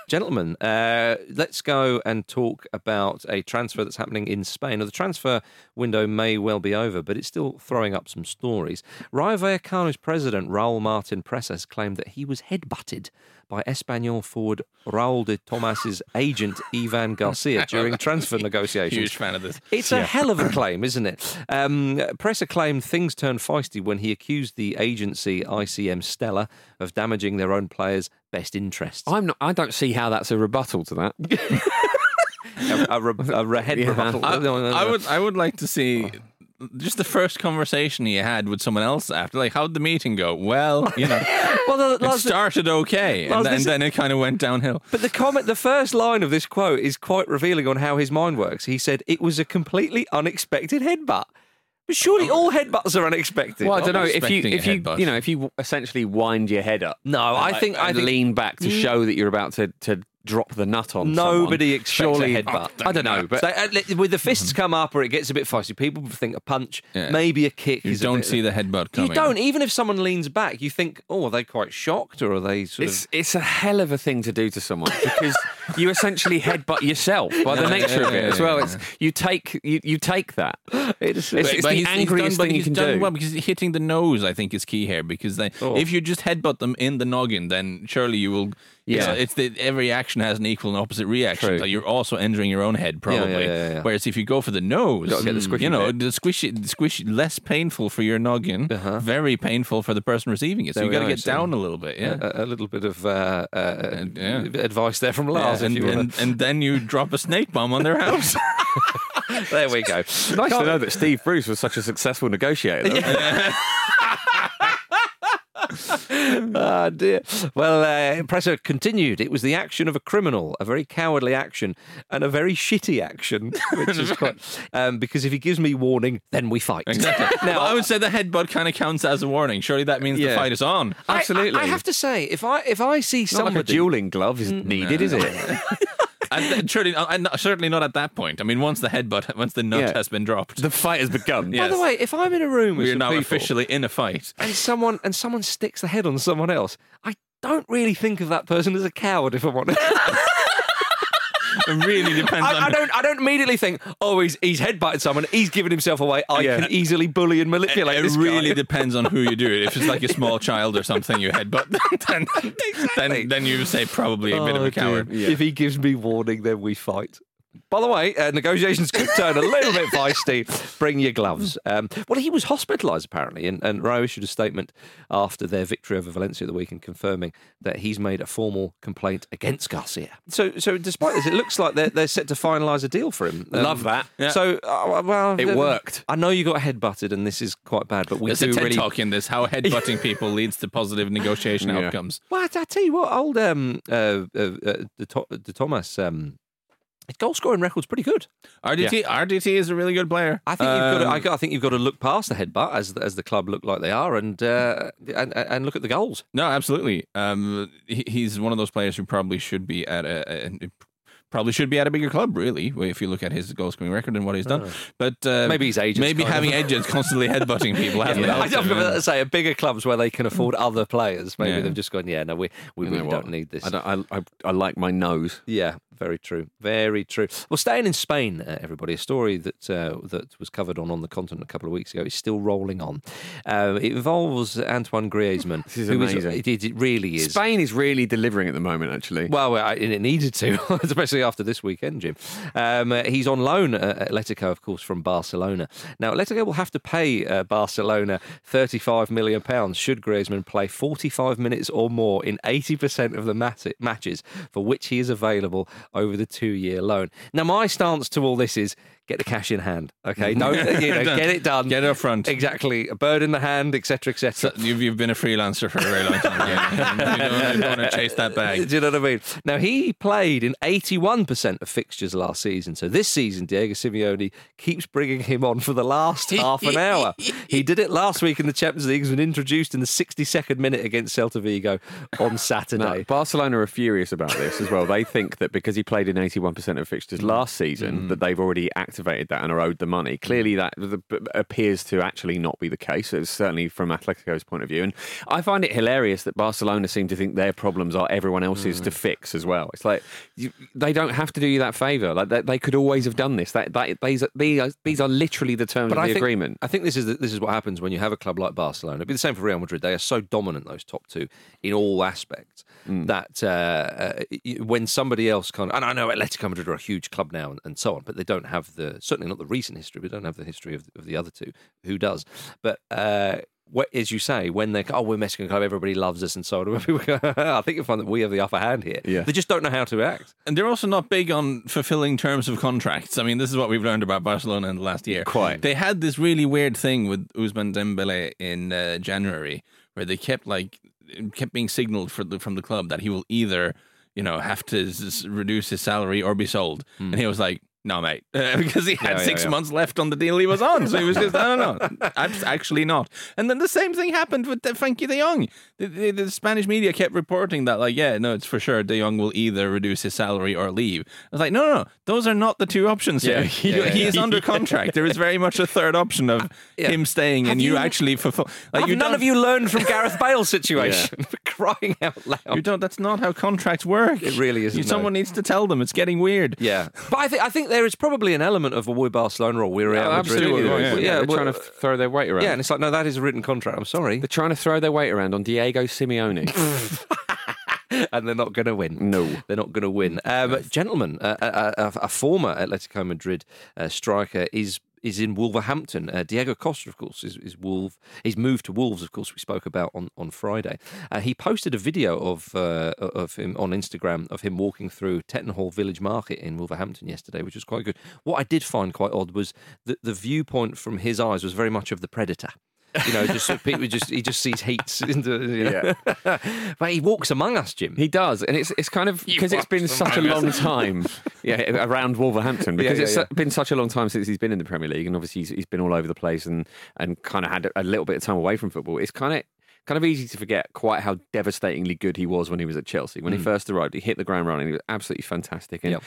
Gentlemen, uh, let's go and talk about a transfer that's happening in Spain. Now, the transfer window may well be over, but it's still throwing up some stories. Rayo Vallecano's president, Raul Martin Presas, claimed that he was headbutted by Espanyol forward Raul de Tomas's agent, Ivan Garcia, during transfer negotiations. Huge fan of this. It's a hell of a claim, isn't it? Um, Presa claimed things turned feisty when he accused the agency ICM Stellar of damaging their own players' best interests. I'm not, I don't see how that's a rebuttal to that. a, a, re- a re- head Yeah. rebuttal. I. I would I would like to see just the first conversation he had with someone else after. Like, how'd the meeting go? Well, you know, Well, the- it Lars, started okay, Lars, and, then, this- then it kind of went downhill. but the comment, the first line of this quote is quite revealing on how his mind works. He said it was a completely unexpected headbutt. But surely all headbutts are unexpected. Well, I don't know if you if you you know if you essentially wind your head up. No, I think I and think lean back to show that you're about to, to drop the nut on. Nobody someone. expects Surely, a headbutt. I don't know, but So, uh, with the fists come up or it gets a bit feisty, people think a punch, Yeah. maybe a kick. You is don't bit- see the headbutt coming. You don't. Even if someone leans back, you think, oh, are they quite shocked or are they sort it's of. it's a hell of a thing to do to someone because you essentially headbutt yourself by the nature yeah, of it yeah, as well. yeah, It's you take you, you take that. It's, It's, it's But the he's- he's angriest done- thing you can done do. Well, because hitting the nose, I think, is key here. Because they, Oh. if you just headbutt them in the noggin, then surely you will. Yeah. it's, it's the every action has an equal and opposite reaction. True. So you're also injuring your own head, Yeah, yeah, probably. yeah, yeah. Whereas if you go for the nose, Gotta get the squishy you know, bit. the squishy, the squishy, less painful for your noggin, Uh-huh. very painful for the person receiving it. So There you got to get down a little bit, yeah. a, a little bit of uh, uh, yeah. advice there from Lars. Yeah, and, you and, and then you drop a snake bomb on their house. there we go. Nice to know that Steve Bruce was such a successful negotiator. though. Ah dear. Well, uh, Presa continued. It was the action of a criminal, a very cowardly action, and a very shitty action, which is quite. Um, because if he gives me warning, then we fight. Exactly. Now, well, I would say the headbutt kind of counts as a warning. Surely that means the fight is on. Absolutely. I, I have to say, if I if I see not somebody like a dueling glove is needed, is it? And surely, uh, and certainly not at that point. I mean, once the headbutt, once the nut Yeah. has been dropped, the fight has begun. By the way, if I'm in a room with we're now people officially in a fight. and someone and someone sticks the head on someone else, I don't really think of that person as a coward. If I'm honest, It really depends on. I, I don't. I don't immediately think, oh, he's he's headbutted someone, he's given himself away. I Yeah. can easily bully and manipulate It this really guy. depends on who you do it. If it's like a small child or something you headbutt, then, then, then you say probably a bit of Oh, a coward. dear. If he gives me warning, then we fight. By the way, uh, negotiations could turn a little bit feisty. Bring your gloves. Um, well, he was hospitalised apparently, and, and Rayo issued a statement after their victory over Valencia the weekend, confirming that he's made a formal complaint against Garcia. So, so despite this, it looks like they're, they're set to finalise a deal for him. Um, Love that. Yeah. So, uh, well, It uh, worked. I know you got headbutted, and this is quite bad, but we There's do a TED really. talk in this how headbutting people leads to positive negotiation Yeah. outcomes. Well, I, I tell you what, old um, uh, uh, uh, De, To- De Tomás, um, his goal scoring record's pretty good. RDT, RDT is a really good player. I think you've got. To, Um, I, I think you've got to look past the headbutt as as the club look like they are, and uh, and and look at the goals. No, absolutely. Um, he, he's one of those players who probably should be at a, a probably should be at a bigger club. Really, if you look at his goal scoring record and what he's done. But uh, Maybe his agent's maybe kind of- having agents constantly headbutting people hasn't I helped was him, going to say a bigger clubs where they can afford other players. Maybe Yeah. they've just gone, yeah, no, we we You really don't need this. I, don't, I, I, I like my nose. Yeah, very true. Very true. Well, staying in Spain, uh, everybody, a story that uh, that was covered on on the continent a couple of weeks ago is still rolling on. Uh, it involves Antoine Griezmann. This is who amazing. it, it, it really is. Spain is really delivering at the moment, actually. Well, and it needed to, especially after this weekend, Jim. Um, uh, he's on loan at Atletico, of course, from Barcelona. Now, Atletico will have to pay uh, Barcelona £35 million should Griezmann play 45 minutes or more in 80% of the mat- matches for which he is available over the two year loan. Now, my stance to all this is get the cash in hand, okay? Mm-hmm. No, you know, get it done. Get it up front. Exactly. A bird in the hand, etc., etc. So you've, you've been a freelancer for a very long time. Yeah. you, don't, want to chase that bag. Do you know what I mean? Now, he played in 81% of fixtures last season. So this season, Diego Simeone keeps bringing him on for the last half an hour. He did it last week in the Champions League. He was introduced in the 62nd minute against Celta Vigo on Saturday. No, Barcelona are furious about this as well. They think that because he played in 81% of fixtures mm. last season, mm. that they've already activated that and are owed the money. Clearly, that appears to actually not be the case. It's certainly from Atletico's point of view. And I find it hilarious that Barcelona seem to think their problems are everyone else's to fix as well. It's like you, they don't have to do you that favour. Like they, they could always have done this. That, that these, are, these are these are literally the terms of the think, agreement. I think this is the, this is what happens when you have a club like Barcelona. It'd be the same for Real Madrid. They are so dominant, those top two, in all aspects, that uh, uh, when somebody else kind of, and I know Atletico Madrid are a huge club now and, and so on, but they don't have the certainly not the recent history. We don't have the history of, of the other two. Who does? But uh, what, as you say, when they oh we're Mexican club, everybody loves us and so on. People I think you find that we have the upper hand here. Yeah. They just don't know how to act. And they're also not big on fulfilling terms of contracts. I mean, this is what we've learned about Barcelona in the last year. Quite. They had this really weird thing with Ousmane Dembélé in uh, January, where they kept like kept being signaled for the, from the club that he will either you know have to s- reduce his salary or be sold, and he was like. No, mate, uh, because he had Yeah, yeah, six yeah. months left on the deal he was on. So he was just, no, no, no, actually not. And then the same thing happened with Frenkie de Jong. The, the, the Spanish media kept reporting that, like, yeah, no, it's for sure de Jong will either reduce his salary or leave. I was like, no, no, no, those are not the two options Yeah. here. Yeah, he is under contract. There is very much a third option of Yeah. him staying and you, you- actually fulfill. Like, Have you none don't- of you learned from Gareth Bale's situation? For crying out loud. You don't. That's not how contracts work. It really isn't, You, no. someone needs to tell them. It's getting weird. Yeah, but I think I think there is probably an element of a we're Barcelona or we're Real Oh, Madrid. absolutely. yeah, Yeah, yeah. they're well, trying to throw their weight around. yeah, and it's like no, that is a written contract. I'm sorry, They're trying to throw their weight around on Diego Simeone. and they're not going to win. No. they're not going to win. Um, gentlemen, uh, a, a, a former Atletico Madrid uh, striker is. Is in Wolverhampton. Uh, Diego Costa, of course, is, is Wolf. He's moved to Wolves, of course. We spoke about on on Friday. Uh, he posted a video of uh, of him on Instagram of him walking through Tettenhall Village Market in Wolverhampton yesterday, which was quite good. What I did find quite odd was that the viewpoint from his eyes was very much of the predator. You know, just people just he just sees heats into. You know. but he walks among us, Jim. He does, and it's it's kind of because it's been such a among long time, yeah, around Wolverhampton because yeah, it's yeah. been such a long time since he's been in the Premier League, and obviously he's, he's been all over the place and and kind of had a little bit of time away from football. It's kind of kind of easy to forget quite how devastatingly good he was when he was at Chelsea. When he mm. first arrived, he hit the ground running. He was absolutely fantastic, and Yep.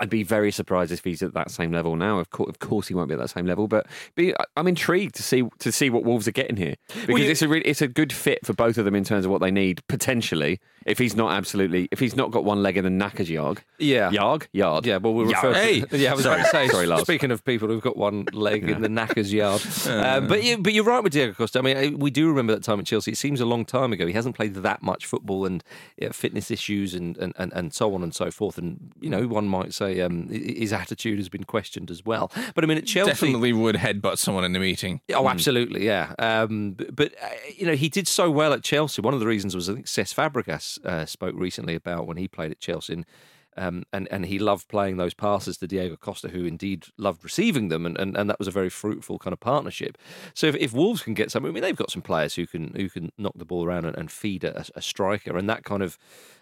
I'd be very surprised if he's at that same level now. Of course, of course, he won't be at that same level, but be, I'm intrigued to see to see what Wolves are getting here because you- it's a really, it's a good fit for both of them in terms of what they need potentially. If he's not absolutely, if he's not got one leg in the knackers yard, Yeah. yard, yard, Yeah, well, we'll refer. Hey! to, yeah, I was Sorry. about to say. Sorry, Lars. Speaking of people who've got one leg in the knackers yard, um, but you, but you're right with Diego Costa. I mean, we do remember that time at Chelsea. It seems a long time ago. He hasn't played that much football and yeah, fitness issues and, and, and, and so on and so forth. And you know, one might say um, his attitude has been questioned as well. But I mean, at Chelsea, Definitely would headbutt someone in the meeting. Oh, absolutely, yeah. Um, but, but uh, you know, he did so well at Chelsea. One of the reasons was I think Cesc Fabregas uh, spoke recently about when he played at Chelsea. And, um, and and he loved playing those passes to Diego Costa, who indeed loved receiving them, and, and, and that was a very fruitful kind of partnership. So if, if Wolves can get some, I mean, they've got some players who can who can knock the ball around and, and feed a, a striker, and that kind of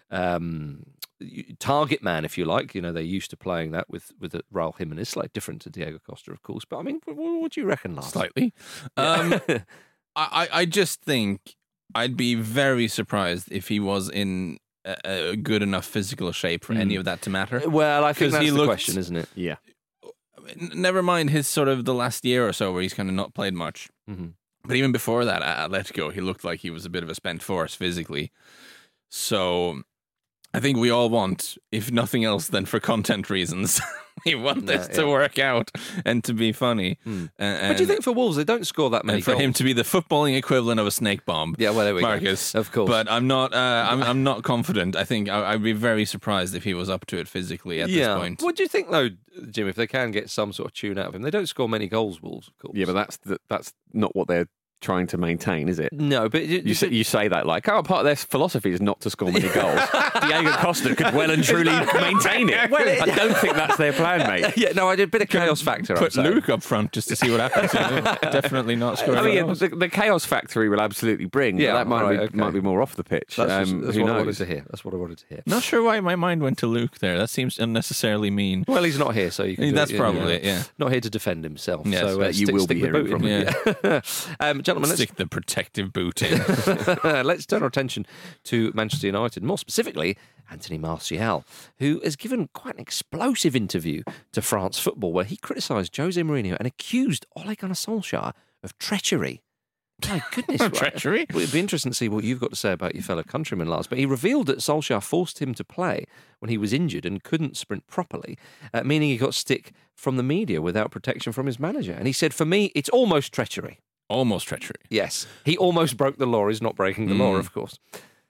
um, target man, if you like. You know, they're used to playing that with with Raul Jimenez, slightly different to Diego Costa, of course. But I mean, what, what do you reckon, Lars? Slightly. Um, I I just think I'd be very surprised if he was in a, good enough physical shape for any of that to matter. Well, I think that's he the looked- question, isn't it? yeah. Never mind his sort of the last year or so where he's kind of not played much. Mhm. But even before that, at Atletico, he looked like he was a bit of a spent force physically. So I think we all want, if nothing else than for content reasons, we want this Yeah, to work out and to be funny. Hmm. And, But do you think for Wolves they don't score that many and for goals? him to be the footballing equivalent of a snake bomb? Yeah, well, there we go. Marcus, Of course. But I'm not. Uh, I'm, I'm not confident. I think I, I'd be very surprised if he was up to it physically at yeah. this point. What do you think though, Jim? If they can get some sort of tune out of him, they don't score many goals. Wolves, of course. Yeah, but that's the, that's not what they're trying to maintain, is it? no, but You say, you say that like, oh, part of their philosophy is not to score many goals. Diego Costa could well and truly maintain it. Well, it- I don't think that's their plan, mate. yeah, no, I did a bit of chaos factor. I'm Put. Luke up front just to see what happens. Definitely not scoring. I mean, yeah, goals. the, the chaos factory will absolutely bring. Yeah, that might right, be okay. might be more off the pitch. That's, um, that's who what I wanted to hear. That's what I wanted to hear. Not sure why my mind went to Luke there. That seems unnecessarily mean. Well, he's not here, so you can. do That's it, probably it, yeah. Not here to defend himself. Yes, so uh, you stick, will stick be hearing from him. Yeah. um, gentlemen, let's Stick the protective boot in. Let's turn our attention to Manchester United, more specifically Anthony Martial, who has given quite an explosive interview to France Football where he criticised Jose Mourinho and accused Ole Gunnar Solskjaer of treachery. My goodness, right. Treachery? Well, it'd be interesting to see what you've got to say about your fellow countryman, Lars. But he revealed that Solskjaer forced him to play when he was injured and couldn't sprint properly, uh, meaning he got stick from the media without protection from his manager. And he said, "For me, it's almost treachery." Almost treachery. Yes, he almost broke the law. He's not breaking the law, Mm. of course.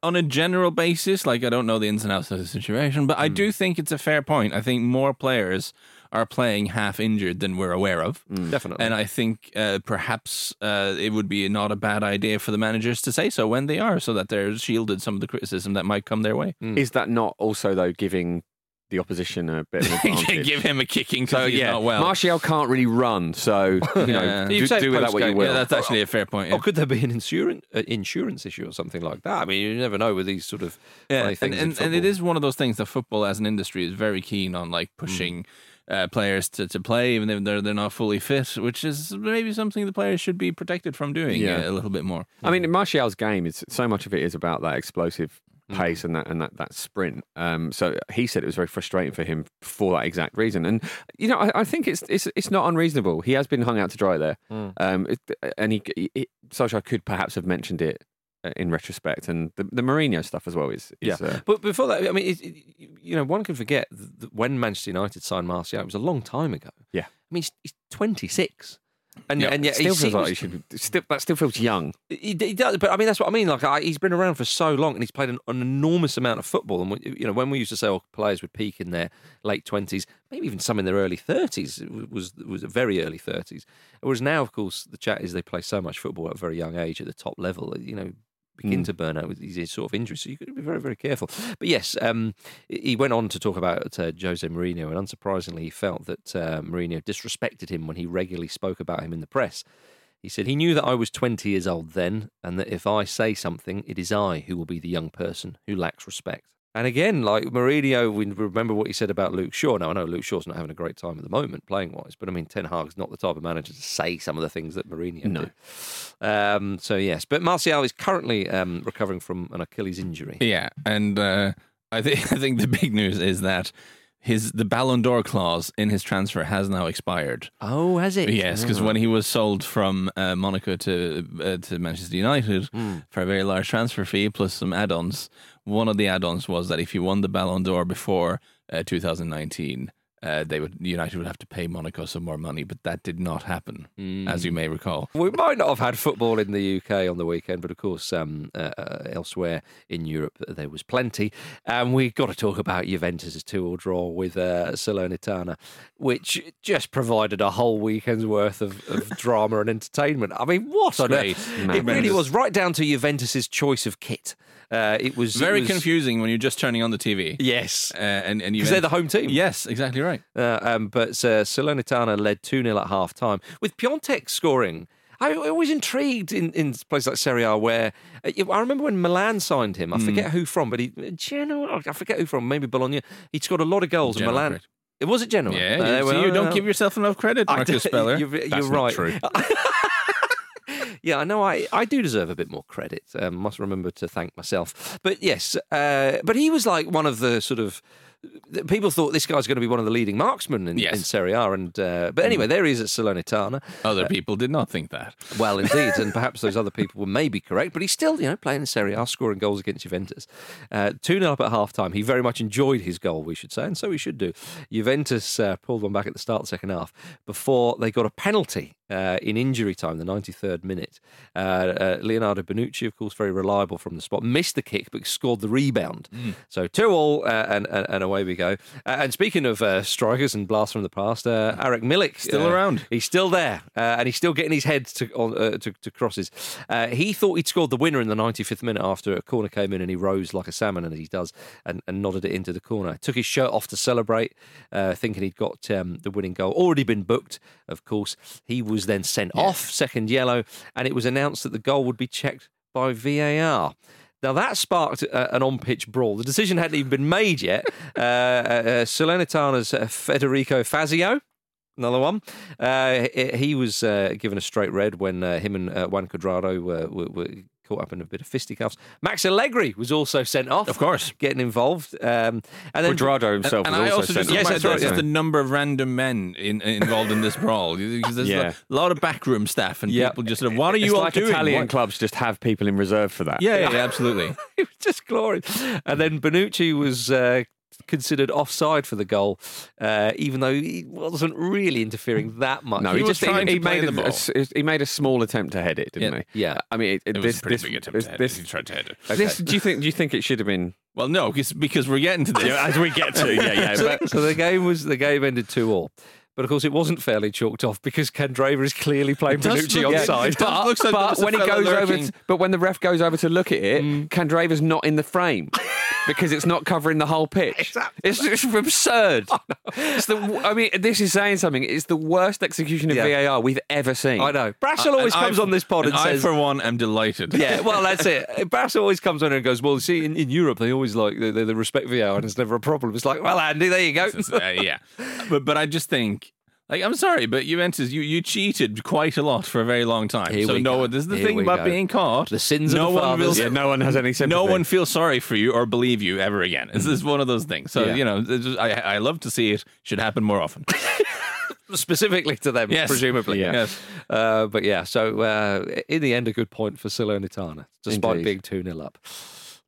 on a general basis, like I don't know the ins and outs of the situation, but I Hmm. do think it's a fair point. I think more players are playing half injured than we're aware of. Definitely. And I think uh, perhaps uh, it would be not a bad idea for the managers to say so when they are, so that they're shielded some of the criticism that might come their way. Is that not also though giving the opposition a bit of an advantage. Give him a kicking so he's yeah, not well. Martial can't really run, so you know, Yeah. do, do with that what you will. yeah, that's actually a fair point. yeah. Or could there be an insurance uh, insurance issue or something like that? I mean, you never know with these sort of Yeah, and, things. in and, and it football. is one of those things that football as an industry is very keen on, like pushing uh, players to, to play even if they're they're not fully fit, which is maybe something the players should be protected from doing Yeah. uh, a little bit more. I mean, Martial's game is so much of it is about that explosive Mm. pace and that and that, that sprint. Um, so he said it was very frustrating for him for that exact reason. And you know, I, I think it's it's it's not unreasonable. He has been hung out to dry there, Mm. um, it, and he, he Solskjaer could perhaps have mentioned it uh, in retrospect. And the the Mourinho stuff as well is, is Yeah, uh, but before that, I mean, it, it, you know, one can forget that when Manchester United signed Martial, it was a long time ago. Yeah. I mean, he's, he's 26. And, Yeah, and yet still he feels like he should. Still, that still feels young. He, he does, but I mean that's what I mean. Like I, he's been around for so long, and he's played an, an enormous amount of football. And we- you know, when we used to say, "Oh, players would peak in their late twenties, maybe even some in their early thirties," was was very early thirties. Whereas now, of course, the chat is they play so much football at a very young age at the top level. You know, begin to burn out with these sort of injuries. So you've got to be very, very careful. But yes, um, he went on to talk about uh, Jose Mourinho, and unsurprisingly, he felt that uh, Mourinho disrespected him when he regularly spoke about him in the press. He said he knew that I was 20 years old then, and that if I say something, it is I who will be the young person who lacks respect. And again, like Mourinho, we remember what he said about Luke Shaw. Now, I know Luke Shaw's not having a great time at the moment, playing wise, but I mean, Ten Hag's not the type of manager to say some of the things that Mourinho No. did. Um, so, yes, but Martial is currently um, recovering from an Achilles injury. Yeah, and uh, I think I think the big news is that his the Ballon d'Or clause in his transfer has now expired. Oh, has it? Yes, because when he was sold from uh, Monaco to uh, to Manchester United for a very large transfer fee plus some add-ons, one of the add-ons was that if he won the Ballon d'Or before uh, 2019, uh, they would United would have to pay Monaco some more money, but that did not happen, as you may recall. We might not have had football in the UK on the weekend, but of course, um, uh, uh, elsewhere in Europe there was plenty. And we've got to talk about Juventus' two-all draw with uh, Salernitana, which just provided a whole weekend's worth of, of drama and entertainment. I mean, what on earth? It really was right down to Juventus' choice of kit. Uh, it was Very it was- confusing when you're just turning on the TV. Yes, Uh, and and because they're the home team. Yes, exactly right. Uh, um, but uh, Salernitana led 2 0 at half time, with Piątek scoring. I I was intrigued in, in places like Serie A where uh, I remember when Milan signed him. I Hmm. forget who from, but he Genoa. I forget who from. Maybe Bologna. He scored a lot of goals. Genoa, in Milan. correct. It was it Genoa. Yeah, Uh, you, well, you don't uh, give yourself enough credit, Marcus Speller. You're, you're That's right. true. yeah, I know. I, I do deserve a bit more credit. Um, must remember to thank myself. But yes, uh, but he was like one of the sort of. People thought this guy's going to be one of the leading marksmen in, Yes. in Serie A, and uh, but anyway, there he is at Salernitana. Other people did not think that. Well, indeed, and perhaps those other people were maybe correct, but he's still, you know, playing in Serie A, scoring goals against Juventus. Uh, 2 0 up at half time. He very much enjoyed his goal, we should say, and so he should do. Juventus uh, pulled one back at the start of the second half before they got a penalty uh, in injury time, the 93rd minute. Uh, uh, Leonardo Bonucci, of course, very reliable from the spot, missed the kick but scored the rebound. So 2 all, uh, and, and, and away we go. Uh, and speaking of uh, strikers and blasts from the past, uh, Arek Milik. Still around. He's still there, uh, and he's still getting his head to on, uh, to, to crosses. Uh, he thought he'd scored the winner in the 95th minute after a corner came in, and he rose like a salmon, as he does, and, and nodded it into the corner. Took his shirt off to celebrate, uh, thinking he'd got um, the winning goal. Already been booked, of course. He was then sent off, second yellow, and it was announced that the goal would be checked by VAR. Now that sparked uh, an on-pitch brawl. The decision hadn't even been made yet. Uh, uh, uh, Salernitana's uh, Federico Fazio, another one. Uh, he, he was uh, given a straight red when uh, him and uh, Juan Cuadrado were, were, were caught up in a bit of fisticuffs. Max Allegri was also sent off, Of course. getting involved. Um, and then Cuadrado himself and was I also, also sent just off. Yes, yes, that's right, yeah. the number of random men in, involved in this brawl. Because there's Yeah. a lot of backroom staff and Yeah. people just sort of, what are It's you all like doing? Italian What- clubs just have people in reserve for that. Yeah, yeah, yeah, absolutely. it was just glorious. And then Bonucci was uh, considered offside for the goal, uh, even though he wasn't really interfering that much. No, He he, was just trying he, to he play made the a, ball. a s- he made a small attempt to head it, didn't Yeah. he? Yeah. I mean, it, It this, was a pretty this, big attempt this, to head it. He tried to head it. this- do you think? Do you think it should have been? Well, no, because, because we're getting to this. Yeah, as we get to, yeah, yeah. so, But, so the game was the game ended two all. But of course, it wasn't fairly chalked off because Candreva is clearly playing does Bonucci look- on yeah, side. it does but when he fella goes over, to, but when the ref goes over to look at it, Candreva's not in the frame. Because it's not covering the whole pitch. It's, it's absurd. It's the, I mean, this is saying something. It's the worst execution of Yeah. VAR we've ever seen. I know. Brassell always And comes I- on this pod and, I, says, for one, am delighted. Yeah, well, that's it. Brass always comes on and goes, well, see, in, in Europe, they always like, they, they respect VAR and it's never a problem. It's like, well, Andy, there you go. Uh, yeah, but but I just think. Like I'm sorry, but Juventus, you, you cheated quite a lot for a very long time. Here so no, go. this is the Here thing about go. being caught. The sins of the one fathers. feels, Yeah, no one has any sympathy. no one feels sorry for you or believe you ever again. This is one of those things. So Yeah. you know, just- I I love to see it. Should happen more often. Specifically to them, Yes. presumably. Yeah. Yes. Uh, but yeah, so uh, in the end, a good point for Salernitana, despite Indeed. being 2 0 up.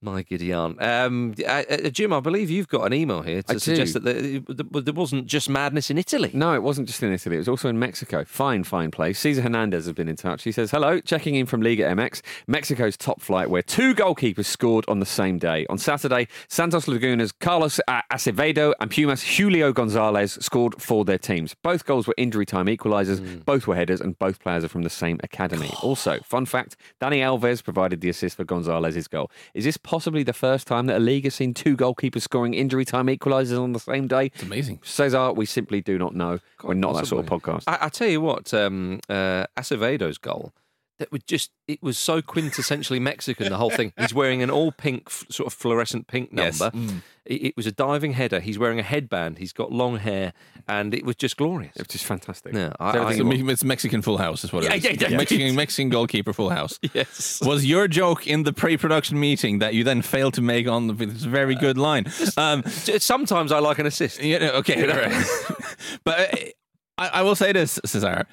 My Gideon. Um, uh, uh, Jim, I believe you've got an email here to I suggest do. that there, there wasn't just madness in Italy. No, it wasn't just in Italy. It was also in Mexico. Fine, fine place. Cesar Hernandez has been in touch. He says, Hello, checking in from Liga MX, Mexico's top flight, where two goalkeepers scored on the same day. On Saturday, Santos Laguna's Carlos Acevedo and Pumas Julio Gonzalez scored for their teams. Both goals were injury time equalisers, both were headers, and both players are from the same academy. also, fun fact Dani Alves provided the assist for Gonzalez's goal. Is this possibly the first time that a league has seen two goalkeepers scoring injury time equalisers on the same day? It's amazing. Cesar, we simply do not know. We're not that sort of podcast. I, I tell you what, um, uh, Acevedo's goal. That would just, it was so quintessentially Mexican, the whole thing. He's wearing an all pink, sort of fluorescent pink Yes. number. It, it was a diving header. He's wearing a headband. He's got long hair, and it was just glorious. It's just fantastic. Yeah, I- So I- It's, a, it's Mexican Full House, is what Yeah, it is. yeah, yeah. Mexican, Mexican goalkeeper Full House. Yes. Was your joke in the pre-production meeting that you then failed to make on the? It's a very good line. Um, Sometimes I like an assist. know, okay, right. but uh, I, I will say this, Cesar,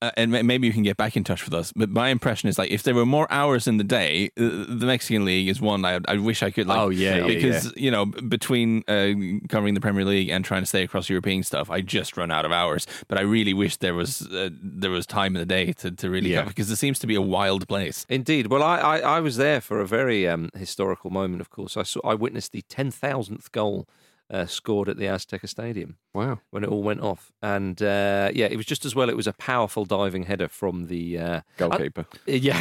uh, and maybe you can get back in touch with us. But my impression is like if there were more hours in the day, uh, the Mexican League is one I, I wish I could. Like, Oh, yeah, yeah, because you know between uh, covering the Premier League and trying to stay across European stuff, I just run out of hours. But I really wish there was uh, there was time in the day to, to really Yeah. cover because it seems to be a wild place. Indeed. Well, I, I, I was there for a very um, historical moment, of course. I saw I witnessed the 10,000th goal uh, scored at the Azteca Stadium Wow. when it all went off. And uh, yeah, it was just as well. It was a powerful diving header from the uh, Goalkeeper. I, yeah.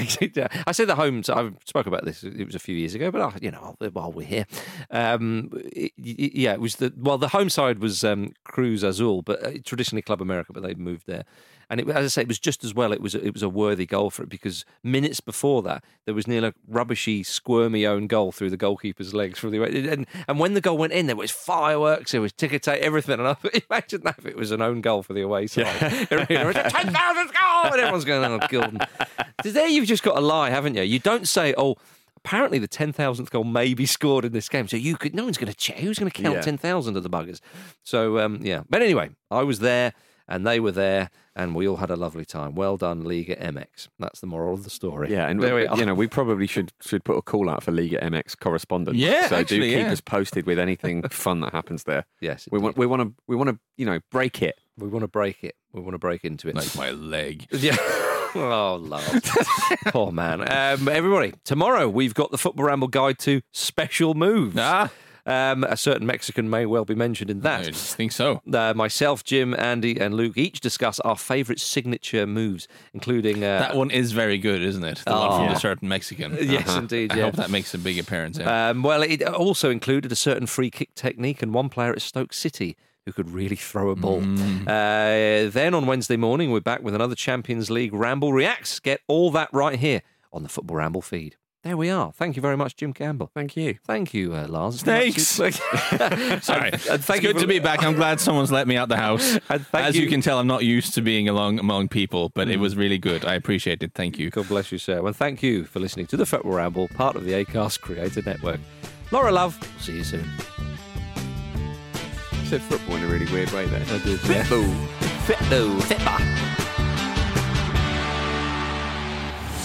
I say the home. So I spoke about this. It was a few years ago, but uh, you know, while we're here, um, it- it- yeah, it was the well. The home side was um, Cruz Azul, but uh, traditionally Club America, but they moved there. And it, as I say, it was just as well. It was it was a worthy goal for it because minutes before that, there was nearly a rubbishy, squirmy own goal through the goalkeeper's legs from the and and when the goal went in, there was fireworks, there was ticker tape, everything. And I thought, imagine that if it was an own goal for the away side, It was a ten thousand goal, and everyone's going, "Oh, Gordon." There, you've just got to lie, haven't you? You don't say, "Oh." Apparently, the ten thousandth goal may be scored in this game, so you could. No one's going to check. Who's going to count Yeah. ten thousand of the buggers? So um, yeah. But anyway, I was there, and they were there, and we all had a lovely time. Well done, Liga MX. That's the moral of the story. Yeah, and there we are. you know we probably should should put a call out for Liga MX correspondents. Yeah, so actually, do keep yeah. us posted with anything fun that happens there. yes, We want we want to we want to you know break it. we want to break it. We want to break into it. Like my leg. Yeah. Oh, love. Poor man. Um, everybody, tomorrow we've got the Football Ramble Guide to Special Moves. Ah. Um, a certain Mexican may well be mentioned in that. I just think so. Uh, myself, Jim, Andy, and Luke each discuss our favourite signature moves, including uh, That one is very good, isn't it? The one Oh. from a certain Mexican. Yes, Uh-huh. indeed, I hope that makes a big appearance. Yeah. Um, well, it also included a certain free kick technique and one player at Stoke City who could really throw a ball. Uh, then on Wednesday morning, we're back with another Champions League Ramble Reacts. Get all that right here on the Football Ramble feed. There we are. Thank you very much, Jim Campbell. Thank you. Thank you, uh, Lars. Snakes. Sorry. Sorry. and it's thank you good for- to be back. I'm glad someone's let me out the house. As you. you- can tell, I'm not used to being along among people, but it was really good. I appreciate it. Thank you. God bless you, sir. And thank you for listening to the Football Ramble, part of the ACAST Creator Network. Laura Love, see you soon. You said football in a really weird way there. I did, yeah. Football. Fitbo,